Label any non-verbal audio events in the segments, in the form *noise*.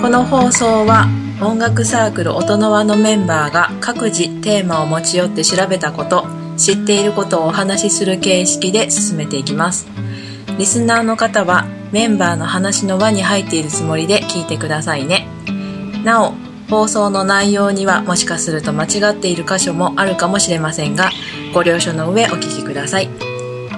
この放送は音楽サークル音の輪のメンバーが各自テーマを持ち寄って調べたこと知っていることをお話しする形式で進めていきます。リスナーの方はメンバーの話の輪に入っているつもりで聞いてくださいね。なお放送の内容にはもしかすると間違っている箇所もあるかもしれませんがご了承の上お聞きください。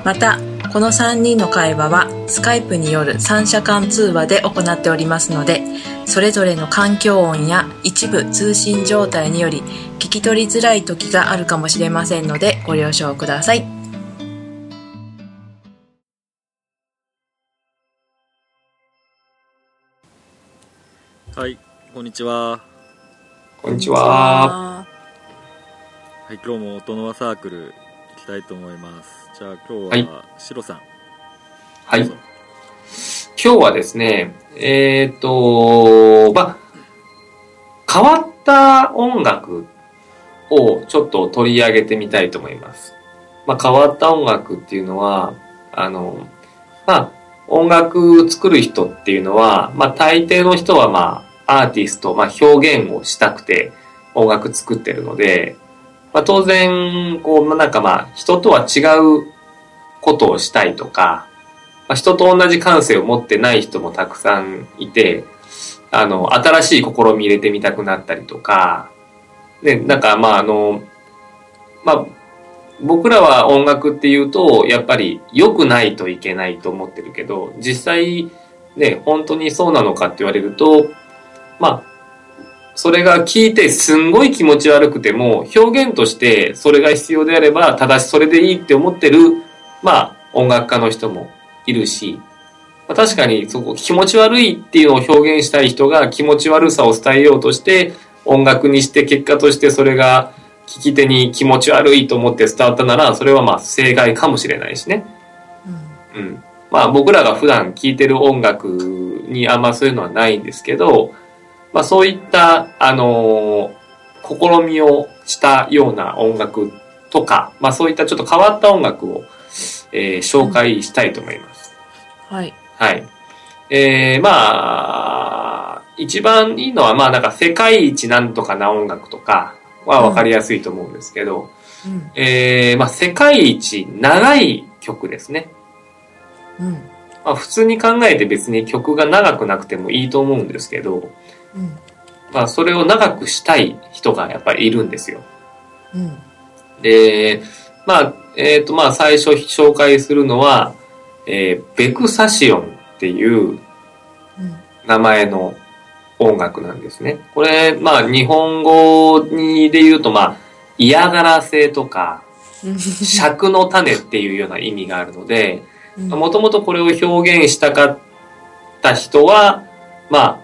またこの3人の会話はスカイプによる三者間通話で行っておりますのでそれぞれの環境音や一部通信状態により聞き取りづらい時があるかもしれませんのでご了承くださいはい、こんにちは。こんにちは。はい、今日も音の輪サークル行きたいと思います。じゃあ今はい日はシロさん。はい。今日はですね、えっ、と、まあ、変わった音楽をちょっと取り上げてみたいと思います。まあ、変わった音楽っていうのは、あの、まあ、音楽作る人っていうのは、まあ、大抵の人はまあ、アーティスト、まあ、表現をしたくて音楽作ってるので、まあ、当然、こう、まあなんかまあ、人とは違うことをしたいとか、まあ、人と同じ感性を持ってない人もたくさんいて、あの、新しい試み入れてみたくなったりとか、で、なんかまああの、まあ、僕らは音楽っていうと、やっぱり良くないといけないと思ってるけど、実際ね、本当にそうなのかって言われると、まあ、それが聞いてすんごい気持ち悪くても、表現としてそれが必要であれば、ただしそれでいいって思ってる、まあ、音楽家の人もいるし、まあ、確かにそこ気持ち悪いっていうのを表現したい人が気持ち悪さを伝えようとして音楽にして結果としてそれが聞き手に気持ち悪いと思って伝わったならそれはまあ正解かもしれないしね。うん。まあ僕らが普段聴いてる音楽にあんまそういうのはないんですけど、まあそういった、あのー試みをしたような音楽とか、まあそういったちょっと変わった音楽を、えー紹介したいと思います。はいはい。えー、まあ、一番いいのは、まあなんか世界一なんとかな音楽とかはわかりやすいと思うんですけど、うんえー、まあ世界一長い曲ですね。うんまあ普通に考えて別に曲が長くなくてもいいと思うんですけど、うん。まあそれを長くしたい人がやっぱりいるんですよ。うん。で、まあ、えっ、とまあ最初紹介するのは、えーベクサシオンっていううん。名前の音楽なんですね。これ、まあ日本語にで言うとまあ嫌がらせとかうん。尺の種っていうような意味があるので、うん。もともとこれを表現したかった人は、まあ、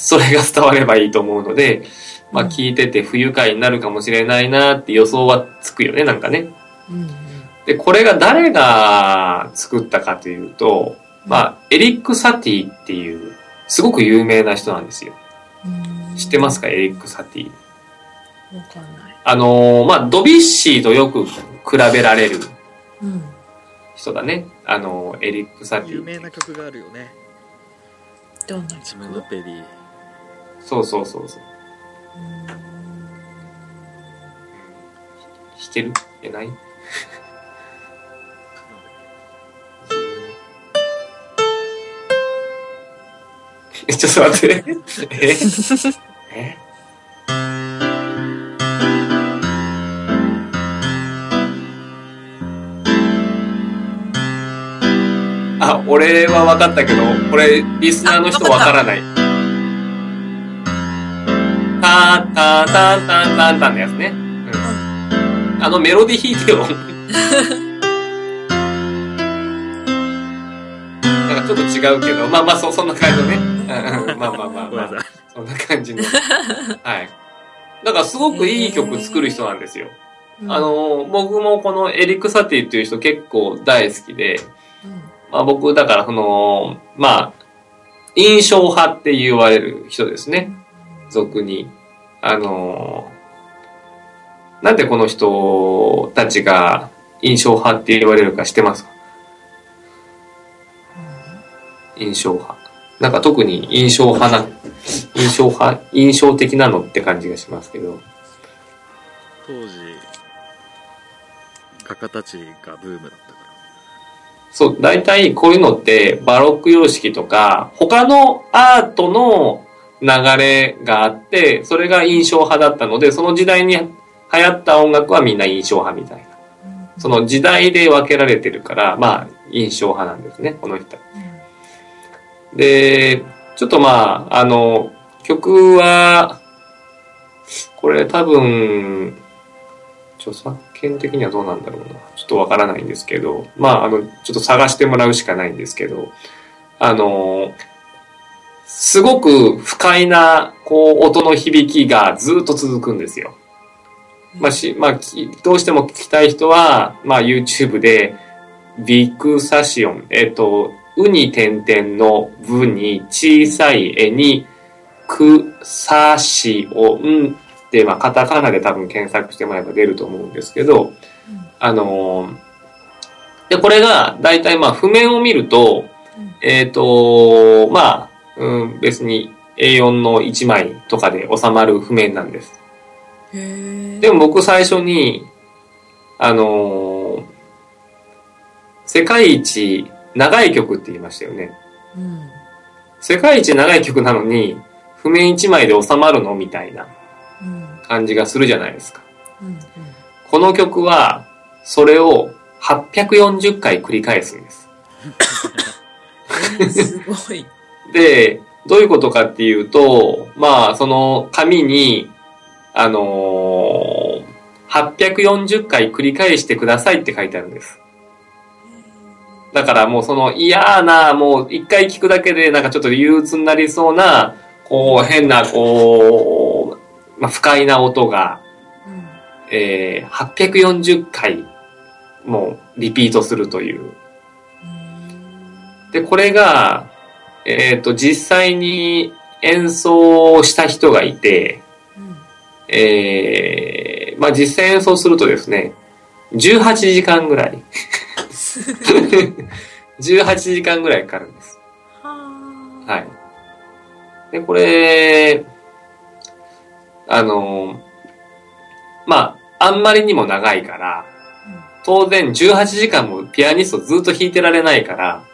それが伝わればいいと思うので、まあうん聞いてて不愉快になるかもしれないなって予想はつくよね、なんかね。うんで、これが誰が作ったかというと、まあ、エリック・サティっていう、すごく有名な人なんですよ。うん知ってますか、エリック・サティ。わかんないあのーまあ、ドビュッシーとよく比べられるうん人だね。あのーエリック・サティ。有名な曲があるよね。どんな自分の曲ペリー。そうそうそうそう。弾ける？えない？*laughs* えちょっと待って。え？え？あ、俺は分かったけど、これ、リスナーの人分からない。ターターターターターターのやつね。うん。あのメロディー弾いてよ。なんかちょっと違うけど、まあまあそ、そんな感じのね。まあまあまあまあ。そんな感じの。はい。だからすごくいい曲作る人なんですよ。うんあの、僕もこのエリック・サティっていう人結構大好きで、まあ僕、だからその、まあ、印象派って言われる人ですね。俗に。あの、なんでこの人たちが印象派って言われるか知ってますか？印象派。なんか特に印象派な、印象派、印象的なのって感じがしますけど。当時画家たちがブームだったからそう、大体こういうのってバロック様式とか、他のアートの流れがあって、それが印象派だったので、その時代に流行った音楽はみんな印象派みたいな。その時代で分けられてるから、まあ、印象派なんですね、この人。で、ちょっとまあ、あの、曲は、これ多分、著作権的にはどうなんだろうな。ちょっとわからないんですけど、まあ、あの、ちょっと探してもらうしかないんですけど、あの、すごく不快な、こう、音の響きがずっと続くんですよ。まあ、し、まあ、きどうしても聞きたい人は、まあ、YouTube で、ビクサシオン、えっ、と、ウに点々の部に小さい絵に、クサシオンで、まあ、カタカナで多分検索してもらえば出ると思うんですけど、あのーで、これが、だいたいまあ、譜面を見ると、えっ、と、まあ、うん、別に A4 の1枚とかで収まる譜面なんです。でも僕最初に、あのー世界一長い曲って言いましたよね。うん。世界一長い曲なのに、譜面1枚で収まるのみたいなうん。感じがするじゃないですか。うん。この曲は、それを840回繰り返すんです。うん。すごい。で、どういうことかっていうと、まあ、その紙に、あのー、840回繰り返してくださいって書いてあるんです。だからもうその嫌な、もう一回聞くだけでなんかちょっと憂鬱になりそうな、こう変な、こう、まあ、不快な音が、うん。えー、840回もうリピートするという。で、これが、えっ、と、実際に演奏した人がいて、うん。えー、まあ実際演奏するとですね、18時間ぐらい。18時間ぐらいかかるんです。ははい。で、これ、あの、まあ、あんまりにも長いから、当然18時間もピアニストずっと弾いてられないから。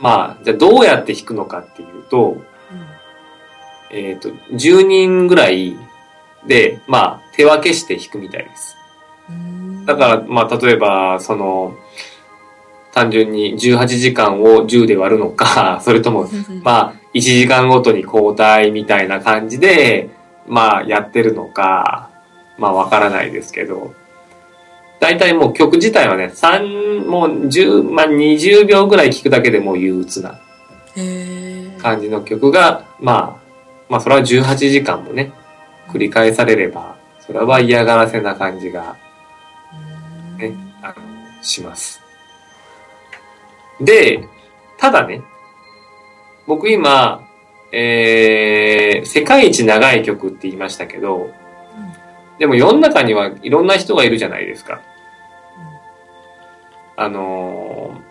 まあ、じゃあどうやって弾くのかっていうと、うん。えっ、と、10人ぐらいで、まあ、手分けして弾くみたいです。うん。だから、まあ、例えば、その、単純に18時間を10で割るのか、*laughs* それとも、うん、まあ、1時間ごとに交代みたいな感じで、まあ、やってるのか、まあ、わからないですけど、大体もう曲自体はね、3、もう10、まあ、20秒ぐらい聴くだけでもう憂鬱な。感じの曲が、まあ、まあ、それは18時間もね、繰り返されれば、それは嫌がらせな感じがうんね、あの、します。で、ただね、僕今、えー、世界一長い曲って言いましたけど、でも世の中にはいろんな人がいるじゃないですか。あのー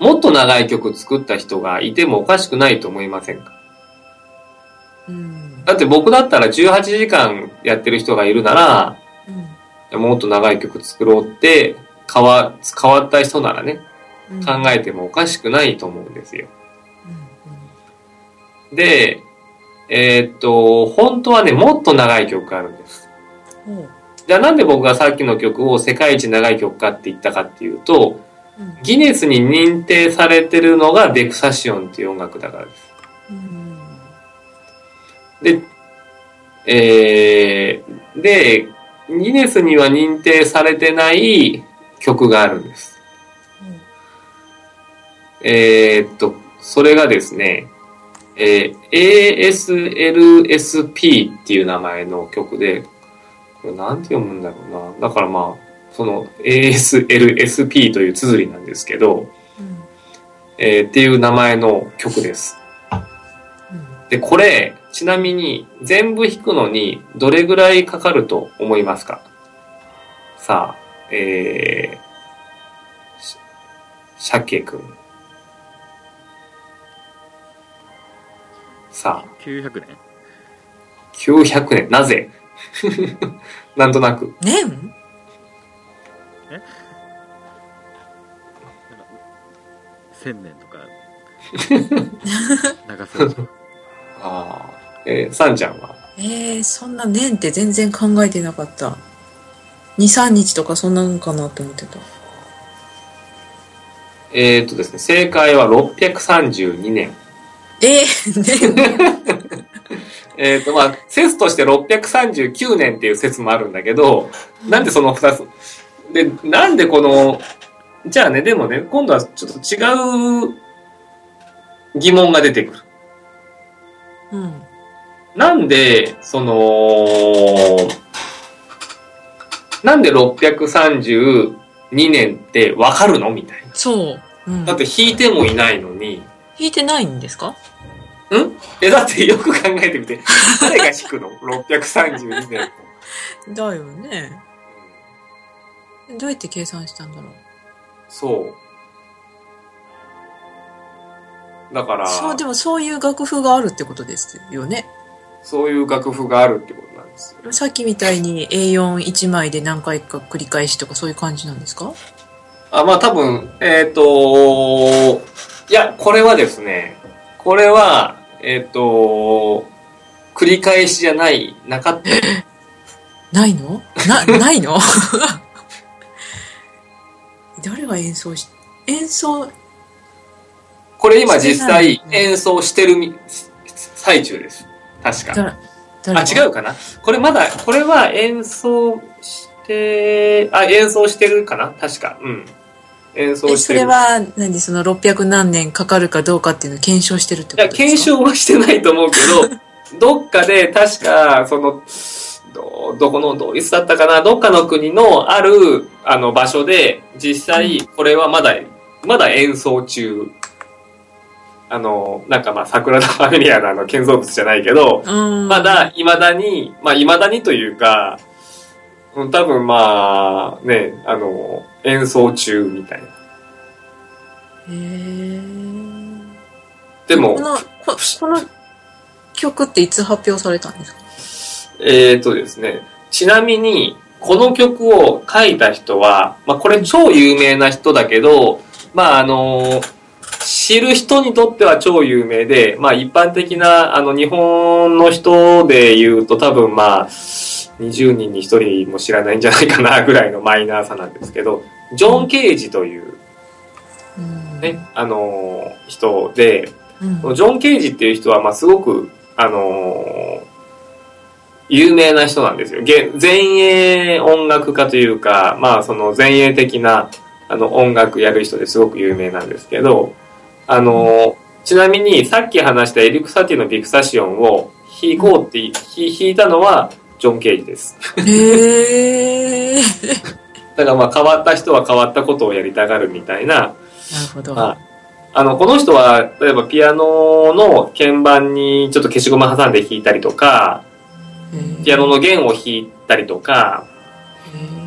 もっと長い曲作った人がいてもおかしくないと思いませんか？うん。だって僕だったら18時間やってる人がいるなら、うん。もっと長い曲作ろうって変わ、変わった人ならね、うん。考えてもおかしくないと思うんですよ。うん。で、えーっと、本当はね、もっと長い曲があるんです。じゃあなんで僕がさっきの曲を世界一長い曲かって言ったかっていうと、うん。ギネスに認定されてるのがベクサシオンっていう音楽だからです。うん。で、えー、で、ギネスには認定されてない曲があるんです。えーっと、それがですね、えー ASLSP っていう名前の曲で、これなんて読むんだろうな。だからまあ、その ASLSP という綴りなんですけど、うん。えーっていう名前の曲です。うん。で、これ、ちなみに全部弾くのにどれぐらいかかると思いますか？さあ、えー、し鮭くん。さあ、900年？900年。なぜ？*laughs* なんとなく。年？なんか1000年とか *laughs* 長そう *laughs* ああ。えー、さんちゃんは？えー、そんな年って全然考えてなかった。2、3日とかそんなのかなって思ってた。えー、っとですね、正解は632年。えー、年 *laughs* えー、っと、まあ、説として639年っていう説もあるんだけど、なんでその2つ、で、なんでこの、じゃあね、でもね、今度はちょっと違う疑問が出てくる。うん。なんで、その、なんで632年ってわかるの？みたいそう。うんな。だって弾いてもいないのに、弾いてないんですか？え、だってよく考えてみて、誰が弾くの ?632 年。だよね。どうやって計算したんだろう？そう。だから、そう、でもそういう楽譜があるってことですよね。そういう楽譜があるってことなんですよ。さっきみたいに A41 枚で何回か繰り返しとかそういう感じなんですか？あ、まあ多分、えっ、といや、これはですね、これは、えっ、と繰り返しじゃない、なかった。*laughs* ないの？な、ないの？*laughs* 誰が演奏し、演奏、これ今実際演奏してるみ最中です。確か。あ、が？違うかな？これまだ、これは演奏して、あ、演奏してるかな？確か。うん。演奏え、してる。それは、何？その600何年かかるかどうかっていうのを検証してるっていや、ことですか？検証はしてないと思うけど、*laughs* どっかで確か、その、ど、どこの、どいつだったかな？どっかの国のある、あの、場所で、実際、これはまだ、まだ演奏中。あの、なんかまあ、桜田ファミリアのあの、建造物じゃないけど、うん。まだ、未だに、まあ、未だにというか、うん多分まあ、ね、あの、演奏中みたいな。へー。でもこ、の、ここの曲っていつ発表されたんですか？えーとですね、ちなみに、この曲を書いた人は、まあこれ超有名な人だけど、まああの、知る人にとっては超有名で、まあ一般的な、あの日本の人で言うと多分まあ、20人に1人も知らないんじゃないかなぐらいのマイナーさなんですけど、ジョン・ケージといううん。ね、あの、人で、うん。ジョン・ケージっていう人は、まあ、すごく、あのー有名な人なんですよ。げ前衛音楽家というか、まあ、その前衛的な、あの、音楽やる人ですごく有名なんですけど、あのーちなみに、さっき話したエリクサティのビクサシオンを弾こうって、ひ弾いたのは、ジョン・ケージです。へー。だからまあ、変わった人は変わったことをやりたがるみたいな、なるほど。はいあの、この人は、例えばピアノの鍵盤にちょっと消しゴム挟んで弾いたりとか、ピアノの弦を弾いたりとか、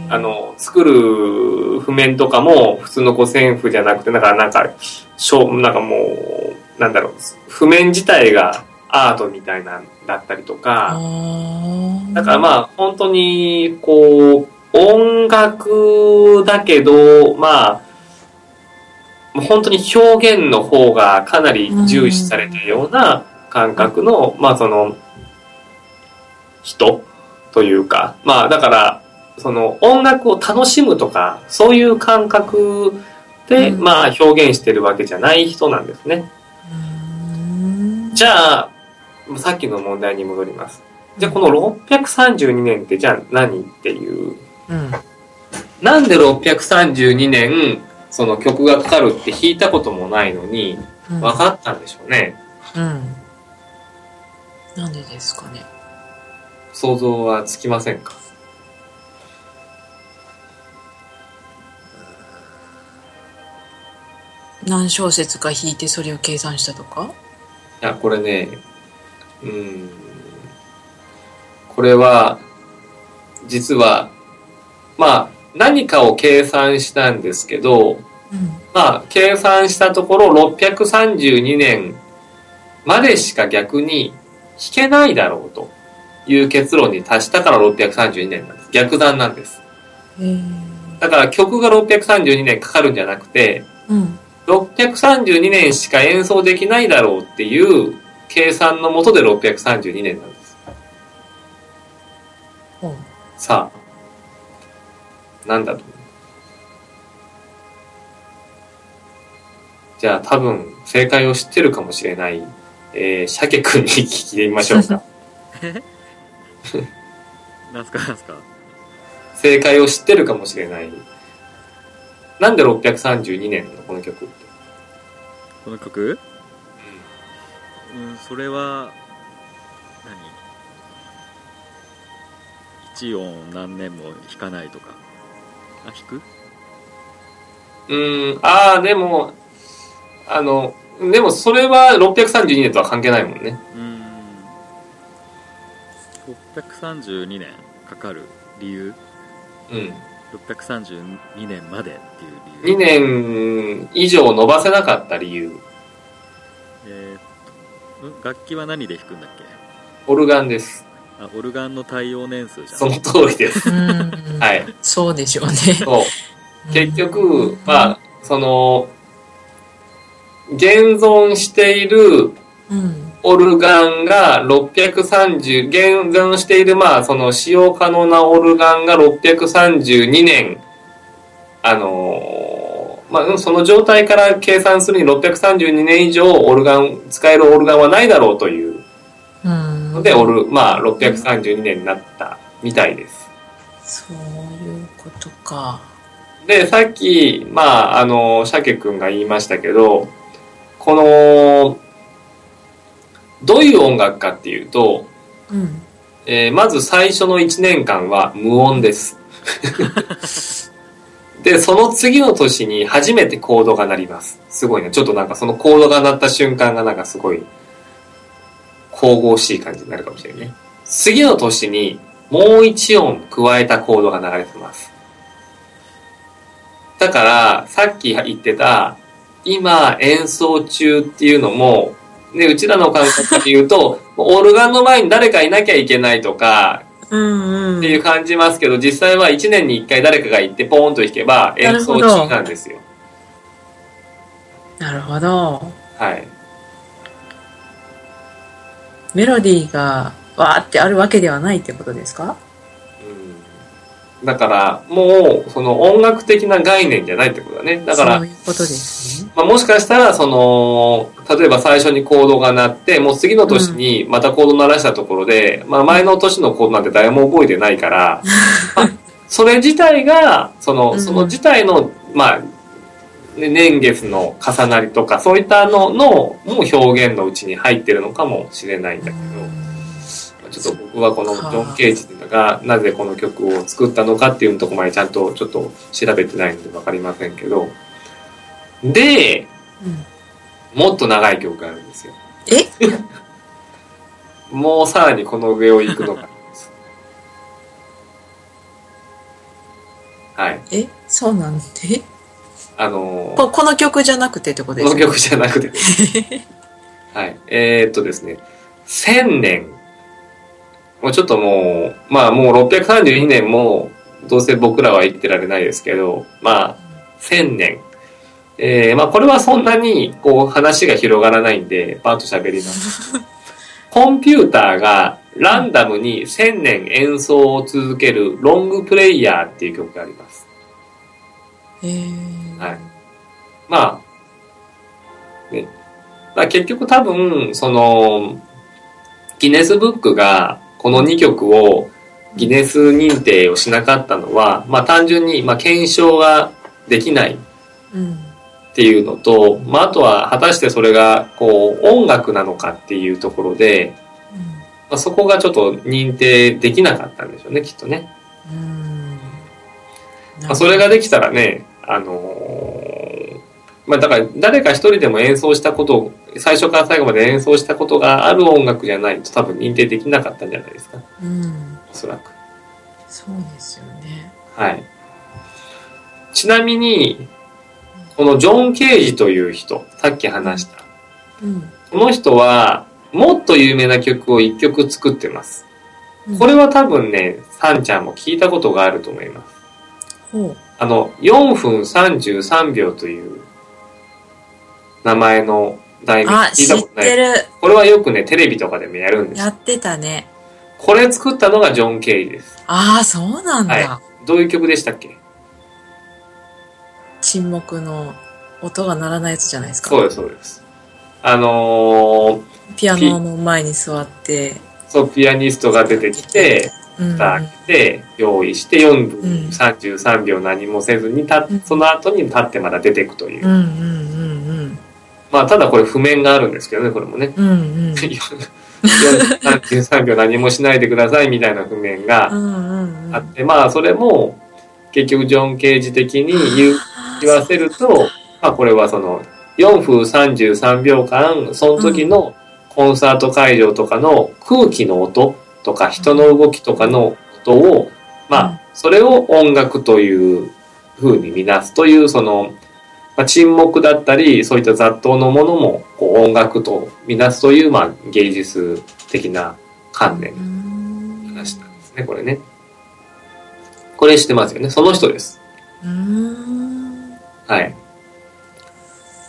あの、作る譜面とかも普通の五線譜じゃなくて、なんか、なんか、しょうなんかもう、なんだろう、譜面自体がアートみたいなんだったりとあか、ー。だからまあ、本当に、こう、音楽だけど、まあ、本当に表現の方がかなり重視されているような感覚の、まあその、人というか、まあだから、その音楽を楽しむとか、そういう感覚で、うん。まあ表現してるわけじゃない人なんですね。うん。じゃあ、さっきの問題に戻ります。じゃあこの632年ってじゃあ何っていう？うん。なんで632年、その曲がかかるって弾いたこともないのに、うん分かったんでしょうね。うん。なんでですかね。想像はつきませんか？何小節か弾いてそれを計算したとか？いや、これね、うーん、これは、実は、まあ、何かを計算したんですけど、うん。まあ、計算したところ632年までしか逆に弾けないだろうという結論に達したから632年なんです。逆算なんです。だから曲が632年かかるんじゃなくて、うん。632年しか演奏できないだろうっていう計算のもとで632年なんです。ほうさあ、なんだと思う？じゃあ多分正解を知ってるかもしれない、えー、鮭くんに聞いてみましょうか。*laughs* なんすか？なんすか？正解を知ってるかもしれない。なんで632年のこの曲って？この曲？うんそれは何？一音何年も弾かないとか？あ弾く？うーん、ああ、でも、あの、でもそれは632年とは関係ないもんね。うーん632年かかる理由？うん。632年までっていう理由2年以上伸ばせなかった理由。楽器は何で弾くんだっけ？オルガンです。あオルガンの対応年数じゃんその通りです。うん。*laughs* はい。そうでしょうね。そう。結局、まあ、その、現存しているうん。オルガンが630、現存している、まあ、その使用可能なオルガンが632年、あのーまあ、その状態から計算するに632年以上オルガン、使えるオルガンはないだろうといううん。ので、オル、まあ、632年になったみたいです。そういうことか。で、さっき、まあ、あの、鮭くんが言いましたけど、この、どういう音楽かっていうと、うん。えーまず最初の1年間は無音です。*laughs* で、その次の年に初めてコードが鳴ります。すごいね。ちょっとなんかそのコードが鳴った瞬間がなんかすごい、神々しい感じになるかもしれないね。次の年にもう1音加えたコードが流れてます。だから、さっき言ってた、今演奏中っていうのも、ね、うちらの感覚で言うと、*laughs* オルガンの前に誰かいなきゃいけないとか、うんうん。っていう感じますけど、実際は1年に1回誰かが行ってポーンと弾けば演奏中なんですよ。なるほど。はい。メロディーがわーってあるわけではないってことですか？うん、だから、もう、その音楽的な概念じゃないってことだね。だからそう、いうことですね。まあ、もしかしたら、その、例えば最初にコードが鳴って、もう次の年にまたコード鳴らしたところで、まあ前の年のコードなんて誰も覚えてないから、*laughs* まあそれ自体が、その、うんその自体の、まあ、ね年月の重なりとか、そういったのの、もう表現のうちに入ってるのかもしれないんだけど、ちょっと僕はこのジョン・ケイジがなぜこの曲を作ったのかっていうところまでちゃんとちょっと調べてないのでわかりませんけど、で、うんもっと長い曲があるんですよ。え？もうさらにこの上を行くのがあります。はい。え？そうなんで？あのーここの曲じゃなくてってことですかこの曲じゃなくて。はい。えー、っとですね、1000年。もうちょっともう、まあもう632年も、どうせ僕らは生きてられないですけど、まあ、1000年。えー、まあこれはそんなに、こう話が広がらないんで、パーッと喋ります。*laughs* コンピューターがランダムに1000年演奏を続けるロングプレイヤーっていう曲があります。へーはいまあ、ね。まあ結局多分、その、ギネスブックがこの2曲をギネス認定をしなかったのは、まあ単純に、まあ検証ができないうんっていうのと、まああとは果たしてそれがこう音楽なのかっていうところで、まあ、そこがちょっと認定できなかったんでしょうね、きっとね。まあ、それができたらね、あのーまあだから誰か一人でも演奏したことを、最初から最後まで演奏したことがある音楽じゃないと多分認定できなかったんじゃないですか。うんおそらく。そうですよねはい。ちなみに、このジョン・ケージという人、さっき話した、うんこの人は、もっと有名な曲を一曲作ってます。うんこれは多分ね、サンちゃんも聞いたことがあると思います。ほう。あの、4分33秒という名前の題名あ、聞いたことない。これはよくね、テレビとかでもやるんですや。ってたね。これ作ったのがジョン・ケイです。ああ、そうなんだ。はどういう曲でしたっけ？沈黙の音が鳴らないやつじゃないですか。そうです、そうです。あのー、ピアノの前に座って、そう、ピアニストが出てきて、うん蓋開けて、用意して4分うん33秒何もせずにたうん、その後に立ってまた出ていくという。うんうんうんまあ、ただこれ譜面があるんですけどね、これもね。うん。うんうん。33秒何もしないでくださいみたいな譜面うが。あって、まあ、それも、結局、ジョン・ケージ的に言わせると、まあ、これはその、4分33秒間、その時のコンサート会場とかの空気の音とか人の動きとかの音を、まうんあ、それを音楽という風に見なすという、その、まあ、沈黙だったり、そういった雑踏のものも、こう、音楽と見なすという、まあ、芸術的な観念うんの話なんですね、これね。これ知ってますよね。その人です。はい。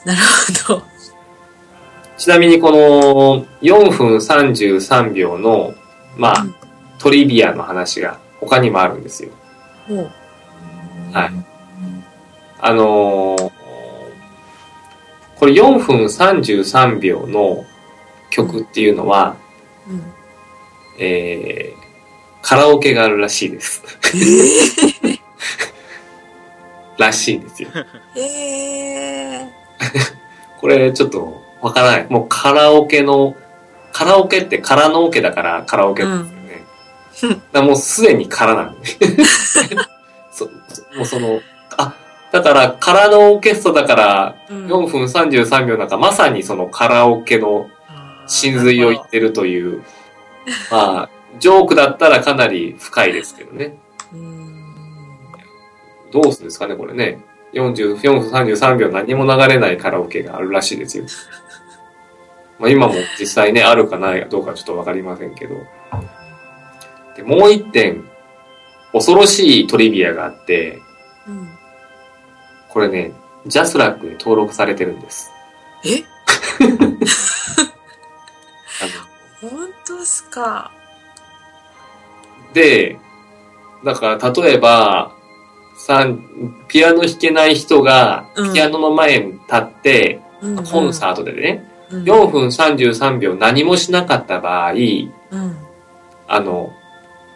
なるほど。ちなみにこの4分33秒の、まあうん、トリビアの話が他にもあるんですよ。はい。あのーこれ4分33秒の曲っていうのは、うん。えー、カラオケがあるらしいです。らしいんですよ。ええこれちょっとわからない。もうカラオケの、カラオケって空のオケだからカラオケですよね。だからもうすでに空なんで。*laughs* そそもうその、あ、だから空のオーケストラだからー。4分33秒なんかまさにそのカラオケの真髄を言ってるという、まあ、ジョークだったらかなり深いですけどね。どうするんですかね、これね。44分33秒何も流れないカラオケがあるらしいですよ。*laughs* まあ今も実際ね、あるかないかどうかちょっとわかりませんけど。で、もう一点、恐ろしいトリビアがあって、うん。これね、ジャスラックに登録されてるんです。え？本当っすか？で、だから例えば、さんピアノ弾けない人がうんピアノの前に立って、うんうんコンサートでね、うん4分33秒何もしなかった場合、うん。あの、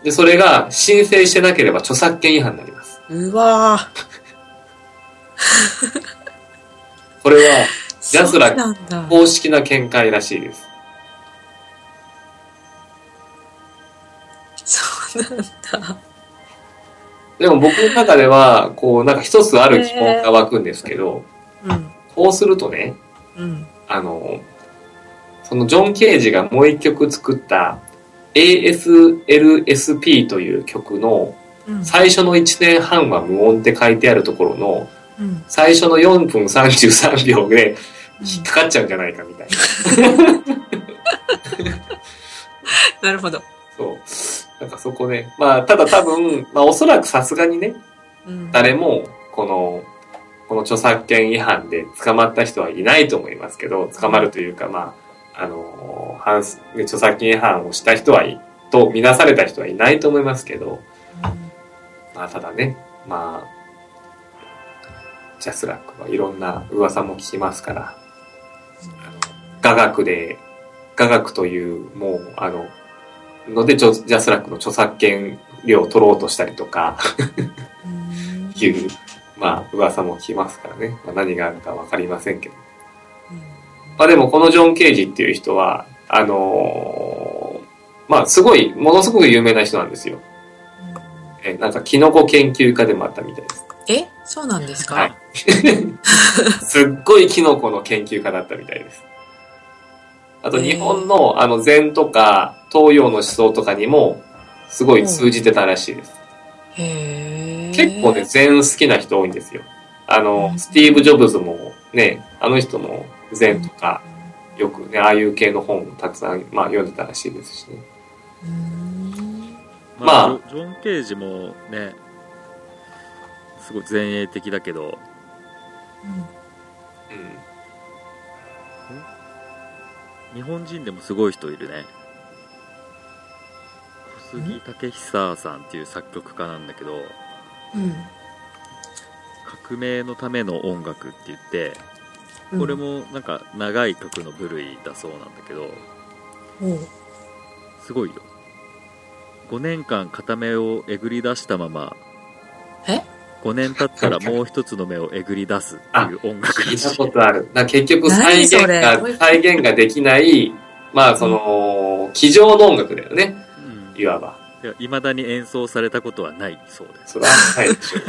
で、それが申請してなければ著作権違反になります。うわ *laughs* これはージャスラ。公式な見解らしいです。そうなんだ。でも僕の中では、こう、なんか一つある疑問が湧くんですけど、うん。こうするとね、うん。あの、そのジョン・ケージがもう一曲作った ASLSP という曲のうん。最初の1年半は無音って書いてあるところのうん。最初の4分33秒で引っかかっちゃうんじゃないかみたいな。*laughs* なるほど。そう。なんかそこね。まあ、ただ多分、まあおそらくさすがにね、うん。誰も、この、この著作権違反で捕まった人はいないと思いますけど、捕まるというか、まあ、あの、反す著作権違反をした人はい、とみなされた人はいないと思いますけど、まあ、ただね、まあ、 JASRAC はいろんな噂も聞きますから、雅楽で、雅楽という、もう、あの、ので、ジャスラックの著作権料を取ろうとしたりとか、うんいう、まあ、噂も聞きますからね。まあ、何があるかわかりませんけど。まあでも、このジョン・ケージっていう人は、あのーまあ、すごい、ものすごく有名な人なんですよ。え、なんか、キノコ研究家でもあったみたいです。え？そうなんですか？はい *laughs* すっごいキノコの研究家だったみたいです。あと、日本の、あの、禅とか、東洋の思想とかにも、すごい通じてたらしいです。へえ。結構ね、禅好きな人多いんですよ。あのう、んスティーブ・ジョブズもね、あの人も禅とかよくね、ああいう系の本をたくさん、まあ、読んでたらしいですしね。まあジョン・ケージもねすごい前衛的だけど。日本人でもすごい人いるね。小杉武久さんっていう作曲家なんだけど。うん。革命のための音楽って言ってうん。これもなんか長い曲の部類だそうなんだけど。おう。すごいよ。5年間片目をえぐり出したままえ？5年経ったらもう一つの目をえぐり出すっていう音楽ら聞いしたいことある。だから結局再現が、再現ができない、まあその、机上の音楽だよね。うんいわば。いまだに演奏されたことはないそうですそれはないでしょう。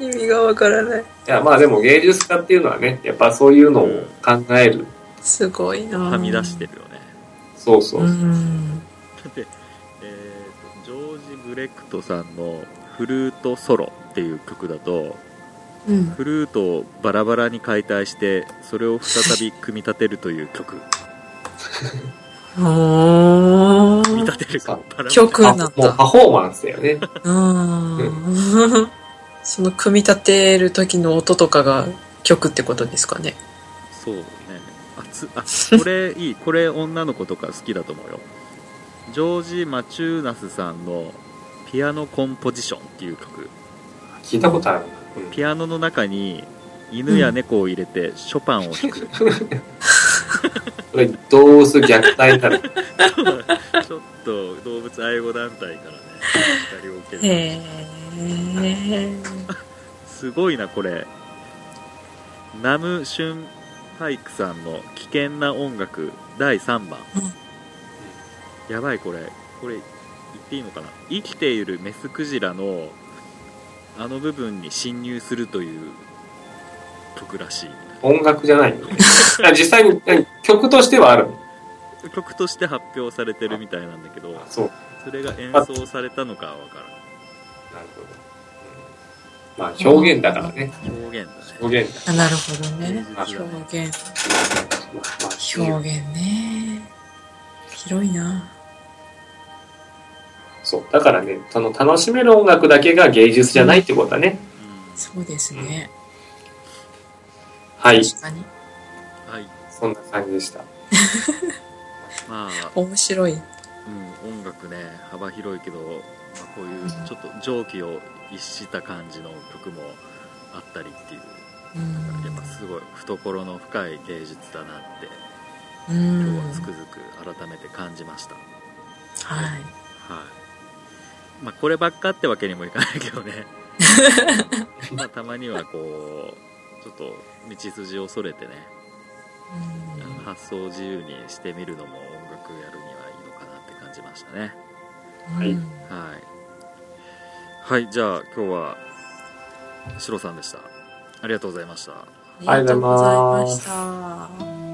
*laughs* 意味がわからないいや、まあでも芸術家っていうのはね、やっぱそういうのを考える。すごいなはみ出してるよねそうそうう。んで、えーとジョージ・ブレクトさんの「フルートソロ」っていう曲だとうん。フルートをバラバラに解体してそれを再び組み立てるという曲。*laughs* お組みー立てるかバラバラ。曲あなんだ。もうパフォーマンスだよね。うん *laughs* その組み立てる時の音とかが曲ってことですかね。そうね。あつあこれいい。これ女の子とか好きだと思うよジョージ・マチューナスさんの「ピアノコンポジション」っていう曲。聞いたことある。な。うん。ピアノの中に犬や猫を入れてショパンを弾く、*laughs* これ、動物虐待になる。*laughs* ちょっと動物愛護団体からね二人を受けるへえ。すごいなこれ。ナム・シュンハイクさんの「危険な音楽」第3番、やばいこれこれ言っていいのかな？生きているメスクジラのあの部分に侵入するという曲らしい音楽じゃない。実際に曲としてはある。曲として発表されてるみたいなんだけどそう。それが演奏されたのかは分からなるほど。うんまあ表現だからね。ん表現だね表現だ。あなるほどねあ表現まあ表現ね広いなそう。だからね、その楽しめる音楽だけが芸術じゃないってことだね。うん。そうですね。はい。確かに。はい。そんな感じでした。*laughs* まあ。面白い。うん、音楽ね幅広いけど、まあ、こういうちょっと蒸気を逸した感じの曲もあったりっていう。うん。やっぱすごい懐の深い芸術だなってう今ん日はつくづく改めて感じました、はいはいまあこればっかってわけにもいかないけどね *laughs* まあたまにはこうちょっと道筋をそれてねうん発想を自由にしてみるのも音楽やるにはいいのかなって感じましたねはいうんはい。はい、じゃあ今日は、シロさんでした。ありがとうございました。ありがとうございました。